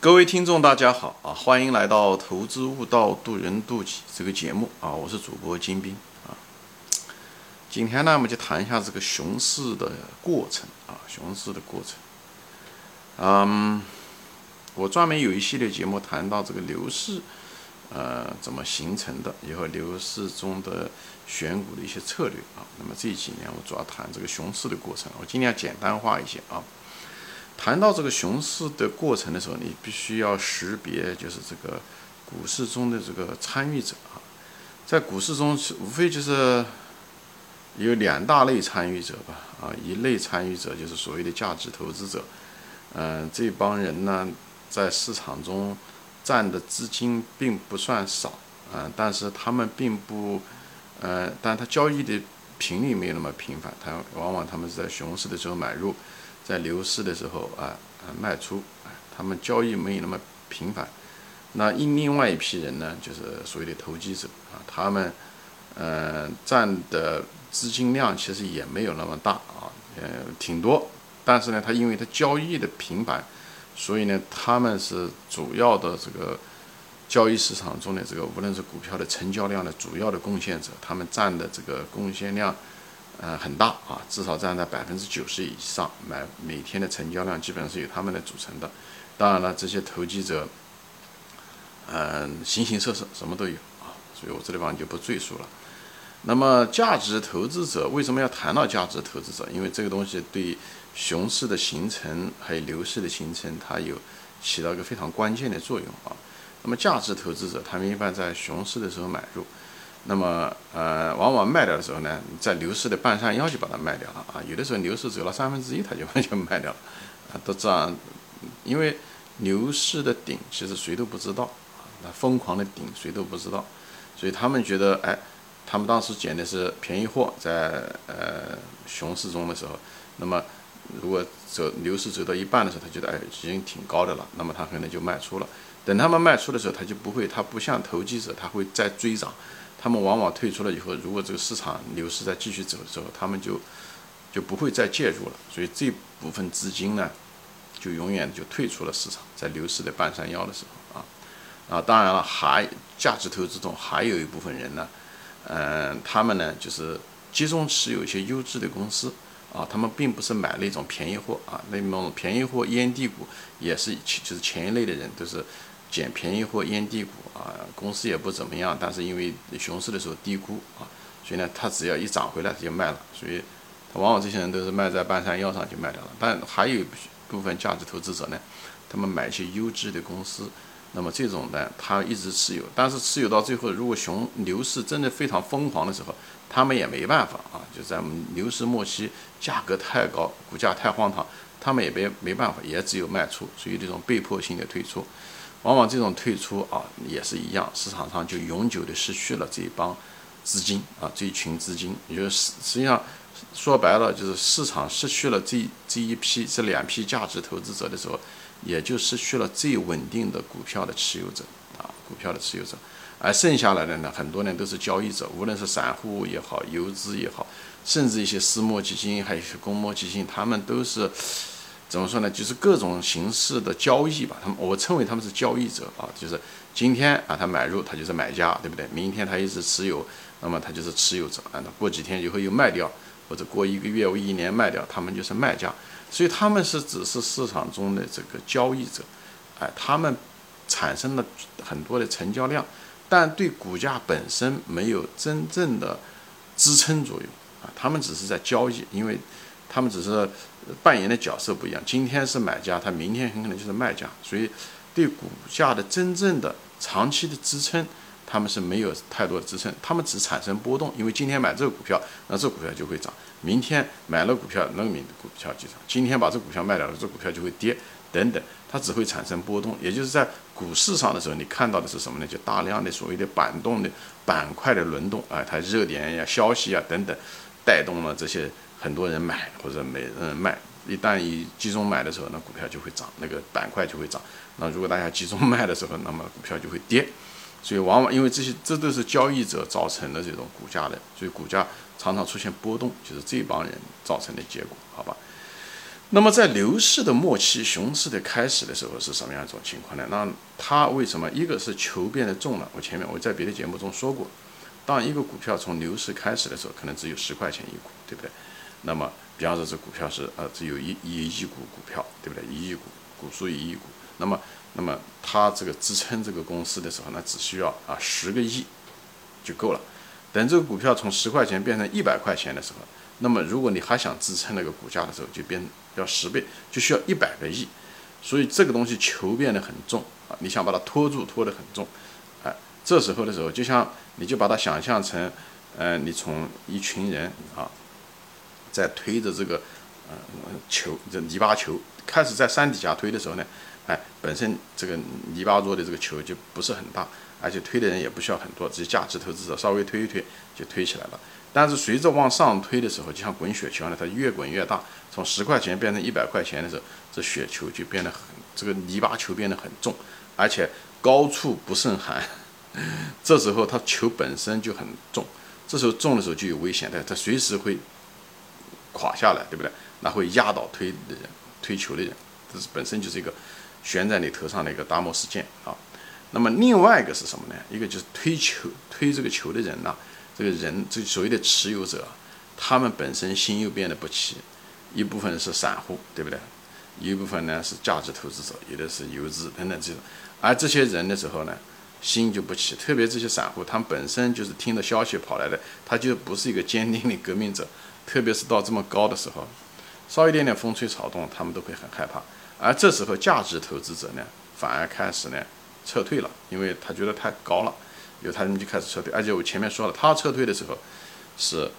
各位听众，大家好啊！欢迎来到《投资悟道，渡人渡己》这个节目啊！我是主播金兵啊。今天呢，我们就谈一下这个熊市的过程啊，熊市的过程。嗯，我专门有一系列节目谈到这个牛市，呃，怎么形成的，以后牛市中的选股的一些策略啊。那么这几年我主要谈这个熊市的过程，我尽量简单化一些啊。谈到这个熊市的过程的时候，你必须要识别，就是这个股市中的这个参与者啊，在股市中无非就是有两大类参与者吧啊，一类参与者就是所谓的价值投资者，嗯，这帮人呢在市场中占的资金并不算少啊，但是他们并不，呃，但他交易的频率没有那么频繁，他往往他们是在熊市的时候买入。在牛市的时候啊，啊卖出，啊，他们交易没有那么频繁。那另另外一批人呢，就是所谓的投机者啊，他们，呃，占的资金量其实也没有那么大啊，呃，挺多。但是呢，他因为他交易的频繁，所以呢，他们是主要的这个交易市场中的这个无论是股票的成交量的主要的贡献者，他们占的这个贡献量。呃，很大啊，至少占在百分之九十以上，买每天的成交量基本上是由他们来组成的。当然了，这些投机者，嗯，形形色色，什么都有啊，所以我这地方就不赘述了。那么，价值投资者为什么要谈到价值投资者？因为这个东西对熊市的形成还有牛市的形成，它有起到一个非常关键的作用啊。那么，价值投资者他们一般在熊市的时候买入。那么，呃，往往卖掉的时候呢，在牛市的半山腰就把它卖掉了啊。有的时候牛市走了三分之一，它就 完全卖掉了啊。都这样，因为牛市的顶其实谁都不知道啊，那疯狂的顶谁都不知道，所以他们觉得，哎，他们当时捡的是便宜货，在呃熊市中的时候，那么如果走牛市走到一半的时候，他觉得哎已经挺高的了，那么他可能就卖出了。等他们卖出的时候，他就不会，他不像投机者，他会再追涨。他们往往退出了以后，如果这个市场牛市再继续走的时候，他们就就不会再介入了。所以这部分资金呢，就永远就退出了市场。在牛市的半山腰的时候啊，啊，当然了，还价值投资中还有一部分人呢，嗯，他们呢就是集中持有一些优质的公司啊，他们并不是买那种便宜货啊，那种便宜货烟蒂股也是，就是前一类的人都是。捡便宜货烟蒂股啊，公司也不怎么样，但是因为熊市的时候低估啊，所以呢，它只要一涨回来，它就卖了。所以，往往这些人都是卖在半山腰上就卖掉了。但还有一部分价值投资者呢，他们买一些优质的公司，那么这种呢，他一直持有，但是持有到最后，如果熊牛市真的非常疯狂的时候，他们也没办法啊，就在牛市末期，价格太高，股价太荒唐，他们也没没办法，也只有卖出，属于这种被迫性的退出。往往这种退出啊，也是一样，市场上就永久的失去了这一帮资金啊，这一群资金。也就是实际上说白了，就是市场失去了这这一批这两批价值投资者的时候，也就失去了最稳定的股票的持有者啊，股票的持有者。而剩下来的呢，很多人都是交易者，无论是散户也好，游资也好，甚至一些私募基金，还有一些公募基金，他们都是。怎么说呢？就是各种形式的交易吧。他们我称为他们是交易者啊，就是今天啊他买入，他就是买家，对不对？明天他一直持有，那么他就是持有者啊。那过几天以后又卖掉，或者过一个月或一年卖掉，他们就是卖家。所以他们是只是市场中的这个交易者，哎，他们产生了很多的成交量，但对股价本身没有真正的支撑作用啊。他们只是在交易，因为。他们只是扮演的角色不一样，今天是买家，他明天很可能就是卖家，所以对股价的真正的长期的支撑，他们是没有太多的支撑，他们只产生波动，因为今天买这个股票，那这股票就会涨；明天买了股票，那个名股票就涨；今天把这股票卖掉了，这股票就会跌，等等，它只会产生波动。也就是在股市上的时候，你看到的是什么呢？就大量的所谓的板动的板块的轮动啊，它热点呀、消息啊等等，带动了这些。很多人买或者没人卖，一旦一集中买的时候，那股票就会涨，那个板块就会涨。那如果大家集中卖的时候，那么股票就会跌。所以往往因为这些，这都是交易者造成的这种股价的，所以股价常常出现波动，就是这帮人造成的结果，好吧？那么在牛市的末期、熊市的开始的时候是什么样一种情况呢？那它为什么一个是球变得重了？我前面我在别的节目中说过，当一个股票从牛市开始的时候，可能只有十块钱一股，对不对？那么比方说这股票是呃只有一一亿股股票，对不对？一亿股股数一亿股，那么那么它这个支撑这个公司的时候呢，只需要啊十个亿就够了。等这个股票从十块钱变成一百块钱的时候，那么如果你还想支撑那个股价的时候，就变。要十倍就需要一百个亿，所以这个东西球变得很重啊！你想把它拖住，拖得很重，哎，这时候的时候，就像你就把它想象成，呃，你从一群人啊，在推着这个呃球，这泥巴球，开始在山底下推的时候呢，哎，本身这个泥巴做的这个球就不是很大，而且推的人也不需要很多，只是价值投资者稍微推一推就推起来了。但是随着往上推的时候，就像滚雪球呢，它越滚越大。从十块钱变成一百块钱的时候，这雪球就变得很，这个泥巴球变得很重，而且高处不胜寒。这时候它球本身就很重，这时候重的时候就有危险的，它随时会垮下来，对不对？那会压倒推的人，推球的人，这是本身就是一个悬在你头上的一个大漠事件啊。那么另外一个是什么呢？一个就是推球推这个球的人呐。这个人，这所谓的持有者，他们本身心又变得不齐，一部分是散户，对不对？一部分呢是价值投资者，有的是游资等等这种。而这些人的时候呢，心就不齐，特别这些散户，他们本身就是听的消息跑来的，他就不是一个坚定的革命者。特别是到这么高的时候，稍一点点风吹草动，他们都会很害怕。而这时候，价值投资者呢，反而开始呢撤退了，因为他觉得太高了。有他们就开始撤退，而且我前面说了，他撤退的时候是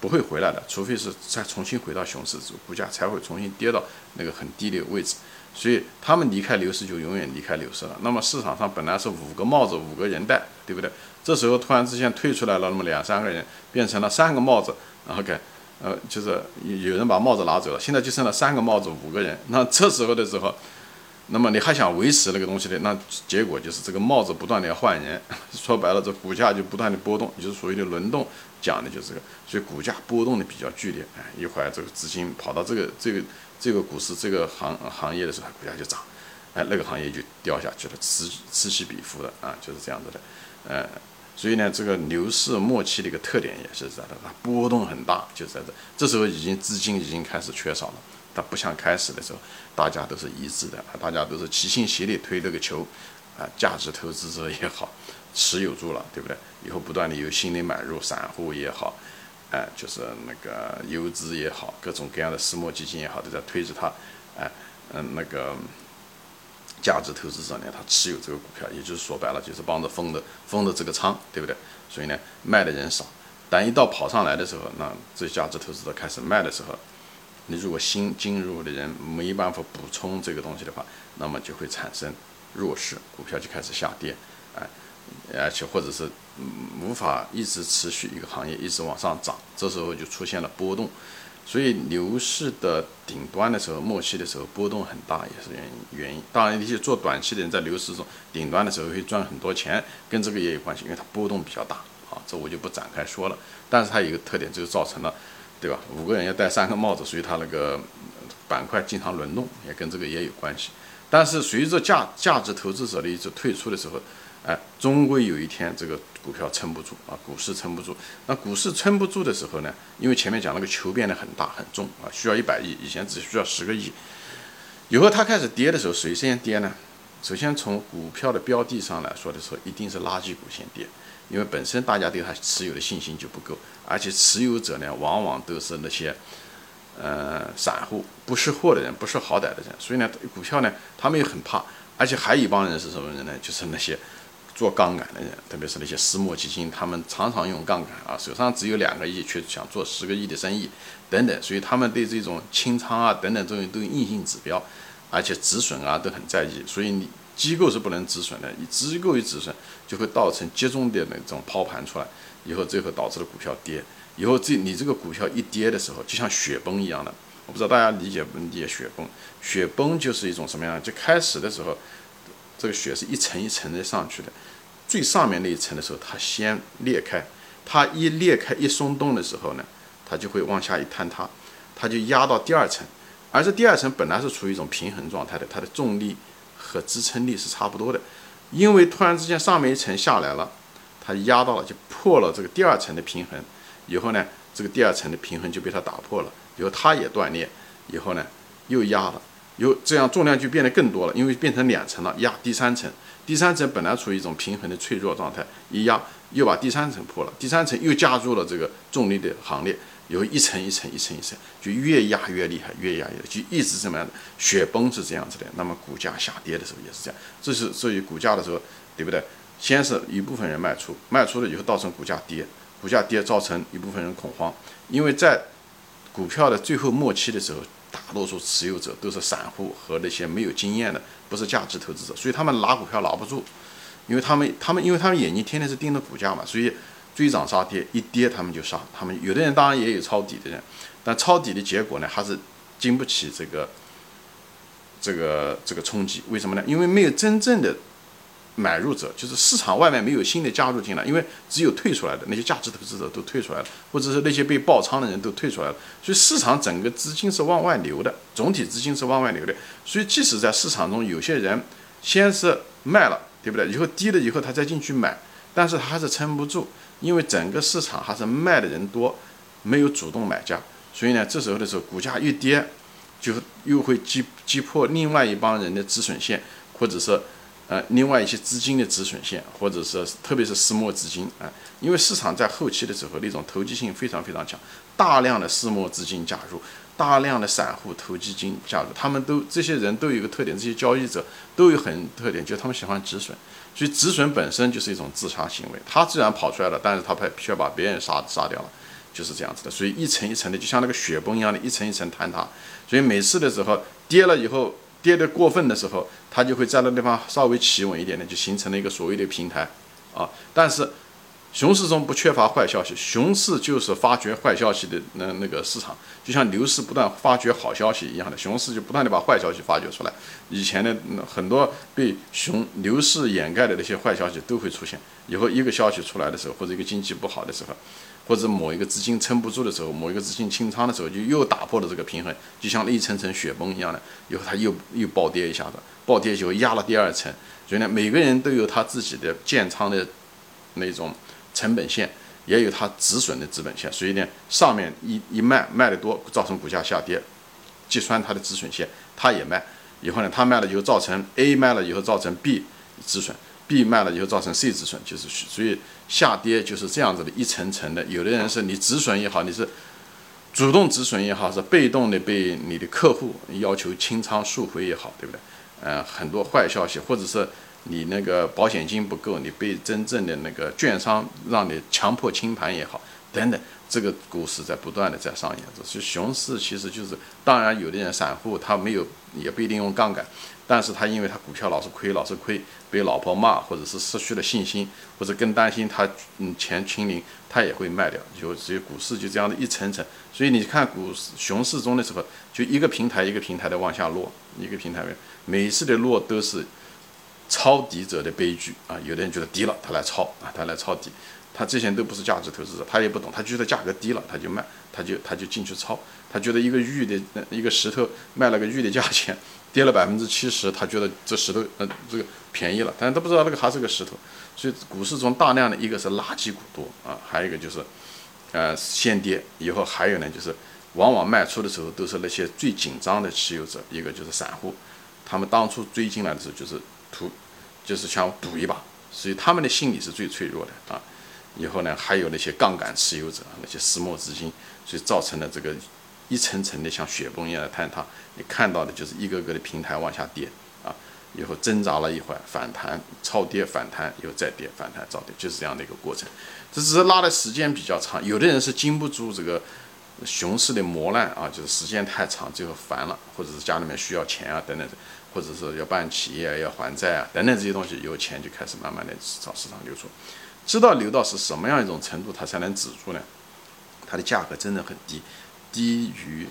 不会回来的，除非是再重新回到熊市，股价才会重新跌到那个很低的位置。所以他们离开牛市就永远离开牛市了。那么市场上本来是五个帽子五个人戴，对不对？这时候突然之间退出来了，那么两三个人变成了三个帽子，然后给呃就是有人把帽子拿走了，现在就剩了三个帽子五个人。那这时候的时候。那么你还想维持那个东西的，那结果就是这个帽子不断的要换人，说白了，这股价就不断的波动，就是所谓的轮动，讲的就是这个，所以股价波动的比较剧烈，哎，一会儿这个资金跑到这个这个这个股市这个行行业的时候，股价就涨，哎，那个行业就掉下去了，此此起彼伏的啊，就是这样子的，呃，所以呢，这个牛市末期的一个特点也是在这，它波动很大，就在这，这时候已经资金已经开始缺少了。它不像开始的时候，大家都是一致的啊，大家都是齐心协力推这个球，啊，价值投资者也好，持有住了，对不对？以后不断的有新的买入，散户也好，哎，就是那个游资也好，各种各样的私募基金也好，都在推着它，哎，嗯，那个价值投资者呢，他持有这个股票，也就是说白了，就是帮着封的封的这个仓，对不对？所以呢，卖的人少，但一到跑上来的时候，那这价值投资者开始卖的时候。你如果新进入的人没办法补充这个东西的话，那么就会产生弱势，股票就开始下跌，哎，而且或者是无法一直持续一个行业一直往上涨，这时候就出现了波动。所以牛市的顶端的时候，末期的时候波动很大，也是原因原因。当然，一些做短期的人在牛市中顶端的时候会赚很多钱，跟这个也有关系，因为它波动比较大啊，这我就不展开说了。但是它有一个特点，就是造成了。对吧？五个人要戴三个帽子，所以它那个板块经常轮动，也跟这个也有关系。但是随着价价值投资者的一直退出的时候，哎，终归有一天这个股票撑不住啊，股市撑不住。那股市撑不住的时候呢？因为前面讲那个球变得很大很重啊，需要一百亿，以前只需要十个亿。以后它开始跌的时候，谁先跌呢？首先从股票的标的上来说的时候，一定是垃圾股先跌。因为本身大家对它持有的信心就不够，而且持有者呢，往往都是那些，呃，散户，不识货的人，不识好歹的人，所以呢，股票呢，他们也很怕，而且还有一帮人是什么人呢？就是那些做杠杆的人，特别是那些私募基金，他们常常用杠杆啊，手上只有两个亿，却想做十个亿的生意，等等，所以他们对这种清仓啊等等这种都硬性指标，而且止损啊都很在意，所以你。机构是不能止损的，你机构一止损，就会造成集中的那种抛盘出来，以后最后导致了股票跌。以后这你这个股票一跌的时候，就像雪崩一样的。我不知道大家理解不理解雪崩？雪崩就是一种什么样？就开始的时候，这个雪是一层一层的上去的，最上面那一层的时候，它先裂开，它一裂开一松动的时候呢，它就会往下一坍塌，它就压到第二层，而这第二层本来是处于一种平衡状态的，它的重力和支撑力是差不多的，因为突然之间上面一层下来了，它压到了就破了这个第二层的平衡，以后呢，这个第二层的平衡就被它打破了，以后它也断裂，以后呢又压了，又这样重量就变得更多了，因为变成两层了，压第三层，第三层本来处于一种平衡的脆弱状态，一压又把第三层破了，第三层又加入了这个重力的行列。有一层一层一层一层，就越压越厉害，越压越就一直这么样的雪崩是这样子的。那么股价下跌的时候也是这样，这是所以股价的时候，对不对？先是一部分人卖出，卖出了以后造成股价跌，股价跌造成一部分人恐慌，因为在股票的最后末期的时候，大多数持有者都是散户和那些没有经验的，不是价值投资者，所以他们拿股票拿不住，因为他们他们因为他们眼睛天天是盯着股价嘛，所以。追涨杀跌，一跌他们就杀。他们有的人当然也有抄底的人，但抄底的结果呢，还是经不起这个这个这个冲击。为什么呢？因为没有真正的买入者，就是市场外面没有新的加入进来，因为只有退出来的那些价值投资者都退出来了，或者是那些被爆仓的人都退出来了。所以市场整个资金是往外流的，总体资金是往外流的。所以即使在市场中有些人先是卖了，对不对？以后低了以后他再进去买，但是他还是撑不住。因为整个市场还是卖的人多，没有主动买家，所以呢，这时候的时候，股价一跌，就又会击击破另外一帮人的止损线，或者是呃另外一些资金的止损线，或者是特别是私募资金啊，因为市场在后期的时候那种投机性非常非常强，大量的私募资金加入，大量的散户投机金加入，他们都这些人都有一个特点，这些交易者都有很特点，就是他们喜欢止损。所以止损本身就是一种自杀行为，他自然跑出来了，但是他怕需要把别人杀杀掉了，就是这样子的。所以一层一层的，就像那个雪崩一样的，一层一层坍塌。所以每次的时候跌了以后，跌得过分的时候，它就会在那地方稍微企稳一点的，就形成了一个所谓的平台啊。但是熊市中不缺乏坏消息，熊市就是发掘坏消息的那那个市场，就像牛市不断发掘好消息一样的，熊市就不断的把坏消息发掘出来。以前的很多被熊牛市掩盖的那些坏消息都会出现。以后一个消息出来的时候，或者一个经济不好的时候，或者某一个资金撑不住的时候，某一个资金清仓的时候，就又打破了这个平衡，就像一层层雪崩一样的，以后它又又暴跌一下子，暴跌就压了第二层。所以呢，每个人都有他自己的建仓的那种。成本线也有它止损的资本线，所以呢，上面一一卖卖的多，造成股价下跌，击穿它的止损线，它也卖，以后呢，它卖了以后造成 A 卖了以后造成 B 止损，B 卖了以后造成 C 止损，就是所以下跌就是这样子的一层层的。有的人是你止损也好，你是主动止损也好，是被动的被你的客户要求清仓赎回也好，对不对？嗯，很多坏消息或者是。你那个保险金不够，你被真正的那个券商让你强迫清盘也好，等等，这个故事在不断的在上演着。所以熊市其实就是，当然有的人散户他没有，也不一定用杠杆，但是他因为他股票老是亏，老是亏，被老婆骂，或者是失去了信心，或者更担心他嗯钱清零，他也会卖掉。就只有股市就这样的一层层。所以你看股市熊市中的时候，就一个平台一个平台的往下落，一个平台每一次的落都是。抄底者的悲剧啊！有的人觉得低了，他来抄啊，他来抄底，他这些都不是价值投资者，他也不懂，他觉得价格低了，他就卖，他就他就进去抄，他觉得一个玉的一个石头卖了个玉的价钱，跌了百分之七十，他觉得这石头呃这个便宜了，但是他不知道那个还是个石头，所以股市中大量的一个是垃圾股多啊，还有一个就是呃先跌以后，还有呢就是往往卖出的时候都是那些最紧张的持有者，一个就是散户，他们当初追进来的时候就是。图就是想赌一把，所以他们的心理是最脆弱的啊。以后呢，还有那些杠杆持有者，那些私募资金，所以造成了这个一层层的像雪崩一样的坍塌。你看到的就是一个个的平台往下跌啊，以后挣扎了一会儿，反弹、超跌、反弹，又再跌、反弹、超跌，就是这样的一个过程。这只是拉的时间比较长，有的人是经不住这个熊市的磨难啊，就是时间太长，最后烦了，或者是家里面需要钱啊等等。或者是要办企业、要还债啊等等这些东西，有钱就开始慢慢的找市场流出，知道流到是什么样一种程度，它才能止住呢？它的价格真的很低，低于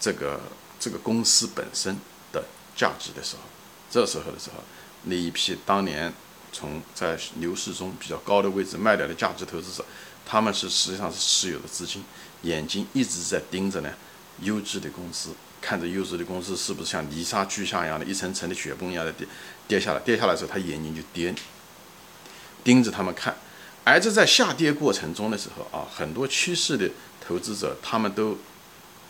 这个这个公司本身的价值的时候，这时候的时候，那一批当年从在牛市中比较高的位置卖掉的价值投资者，他们是实际上是持有的资金，眼睛一直在盯着呢优质的公司。看着优质的公司是不是像泥沙俱下一样的，一层层的雪崩一样的跌跌下来，跌下来的时候，他眼睛就盯盯着他们看。而这在下跌过程中的时候啊，很多趋势的投资者他们都，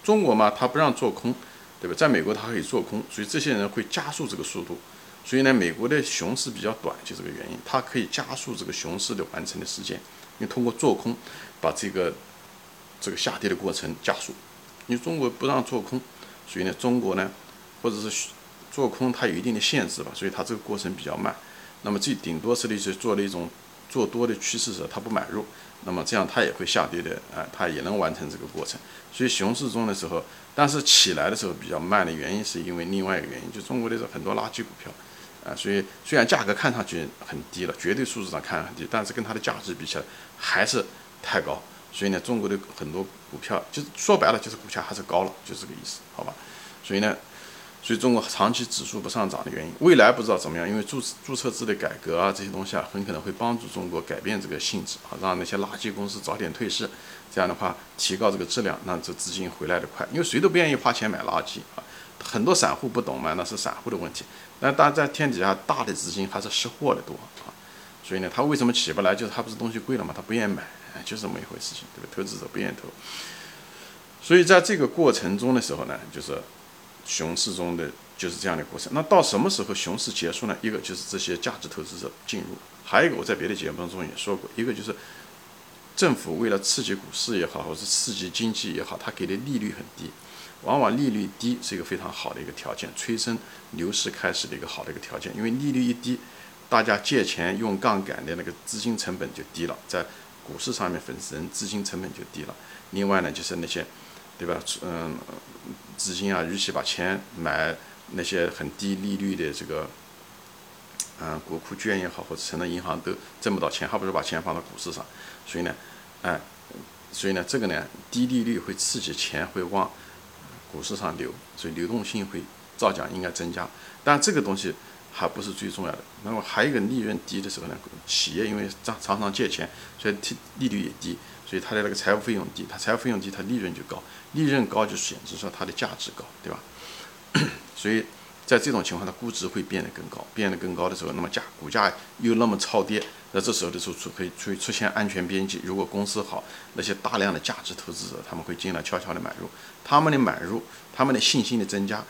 中国嘛，他不让做空，对吧？在美国他可以做空，所以这些人会加速这个速度。所以呢，美国的熊市比较短，就这个原因，它可以加速这个熊市的完成的时间，因为通过做空把这个这个下跌的过程加速。因为中国不让做空。所以呢，中国呢，或者是做空，它有一定的限制吧，所以它这个过程比较慢。那么最顶多是的是做了一种做多的趋势时，它不买入，那么这样它也会下跌的，啊，它也能完成这个过程。所以熊市中的时候，但是起来的时候比较慢的原因，是因为另外一个原因，就中国的很多垃圾股票，啊，所以虽然价格看上去很低了，绝对数字上看很低，但是跟它的价值比起来还是太高。所以呢，中国的很多股票就是说白了，就是股价还是高了，就这个意思，好吧？所以呢，所以中国长期指数不上涨的原因，未来不知道怎么样，因为注注册制的改革啊，这些东西啊，很可能会帮助中国改变这个性质啊，让那些垃圾公司早点退市，这样的话提高这个质量，让这资金回来的快，因为谁都不愿意花钱买垃圾啊，很多散户不懂嘛，那是散户的问题，那大家在天底下大的资金还是识货的多啊，所以呢，他为什么起不来？就是他不是东西贵了嘛，他不愿意买。就是这么一回事情，对吧？投资者不愿意投，所以在这个过程中的时候呢，就是熊市中的就是这样的过程。那到什么时候熊市结束呢？一个就是这些价值投资者进入，还有一个我在别的节目当中也说过，一个就是政府为了刺激股市也好，或是刺激经济也好，它给的利率很低，往往利率低是一个非常好的一个条件，催生牛市开始的一个好的一个条件。因为利率一低，大家借钱用杠杆的那个资金成本就低了，在股市上面本身资金成本就低了，另外呢就是那些，对吧？嗯，资金啊，与其把钱买那些很低利率的这个，嗯，国库券也好，或者存到银行都挣不到钱，还不如把钱放到股市上。所以呢，哎，所以呢，这个呢，低利率会刺激钱会往股市上流，所以流动性会造假应该增加。但这个东西。还不是最重要的。那么还有一个利润低的时候呢，企业因为常常常借钱，所以利利率也低，所以它的那个财务费用低，它财务费用低，它利润就高，利润高就显示说它的价值高，对吧？所以在这种情况，它估值会变得更高，变得更高的时候，那么价股价又那么超跌，那这时候的时候出可以出出现安全边际。如果公司好，那些大量的价值投资者他们会进来悄悄的买入，他们的买入，他们的信心的增加。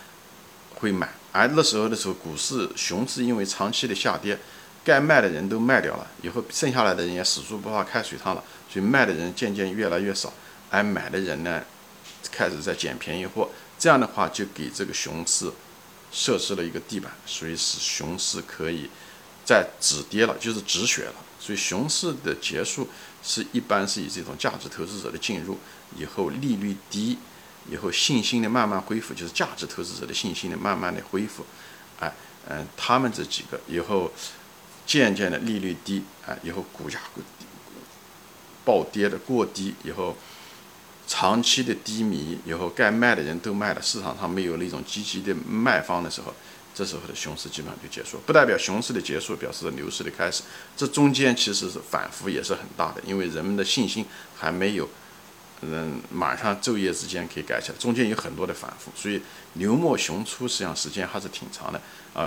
会买，而那时候的时候，股市熊市因为长期的下跌，该卖的人都卖掉了，以后剩下来的人也死猪不怕开水烫了，所以卖的人渐渐越来越少，而买的人呢，开始在捡便宜货，这样的话就给这个熊市设置了一个地板，所以使熊市可以在止跌了，就是止血了，所以熊市的结束是一般是以这种价值投资者的进入以后利率低。以后信心的慢慢恢复，就是价值投资者的信心的慢慢的恢复，哎，嗯，他们这几个以后渐渐的利率低，哎，以后股价暴跌的过低，以后长期的低迷，以后该卖的人都卖了，市场上没有那种积极的卖方的时候，这时候的熊市基本上就结束，不代表熊市的结束表示牛市的开始，这中间其实是反复也是很大的，因为人们的信心还没有。嗯，马上昼夜之间可以改起来，中间有很多的反复，所以牛末熊出实际上时间还是挺长的啊。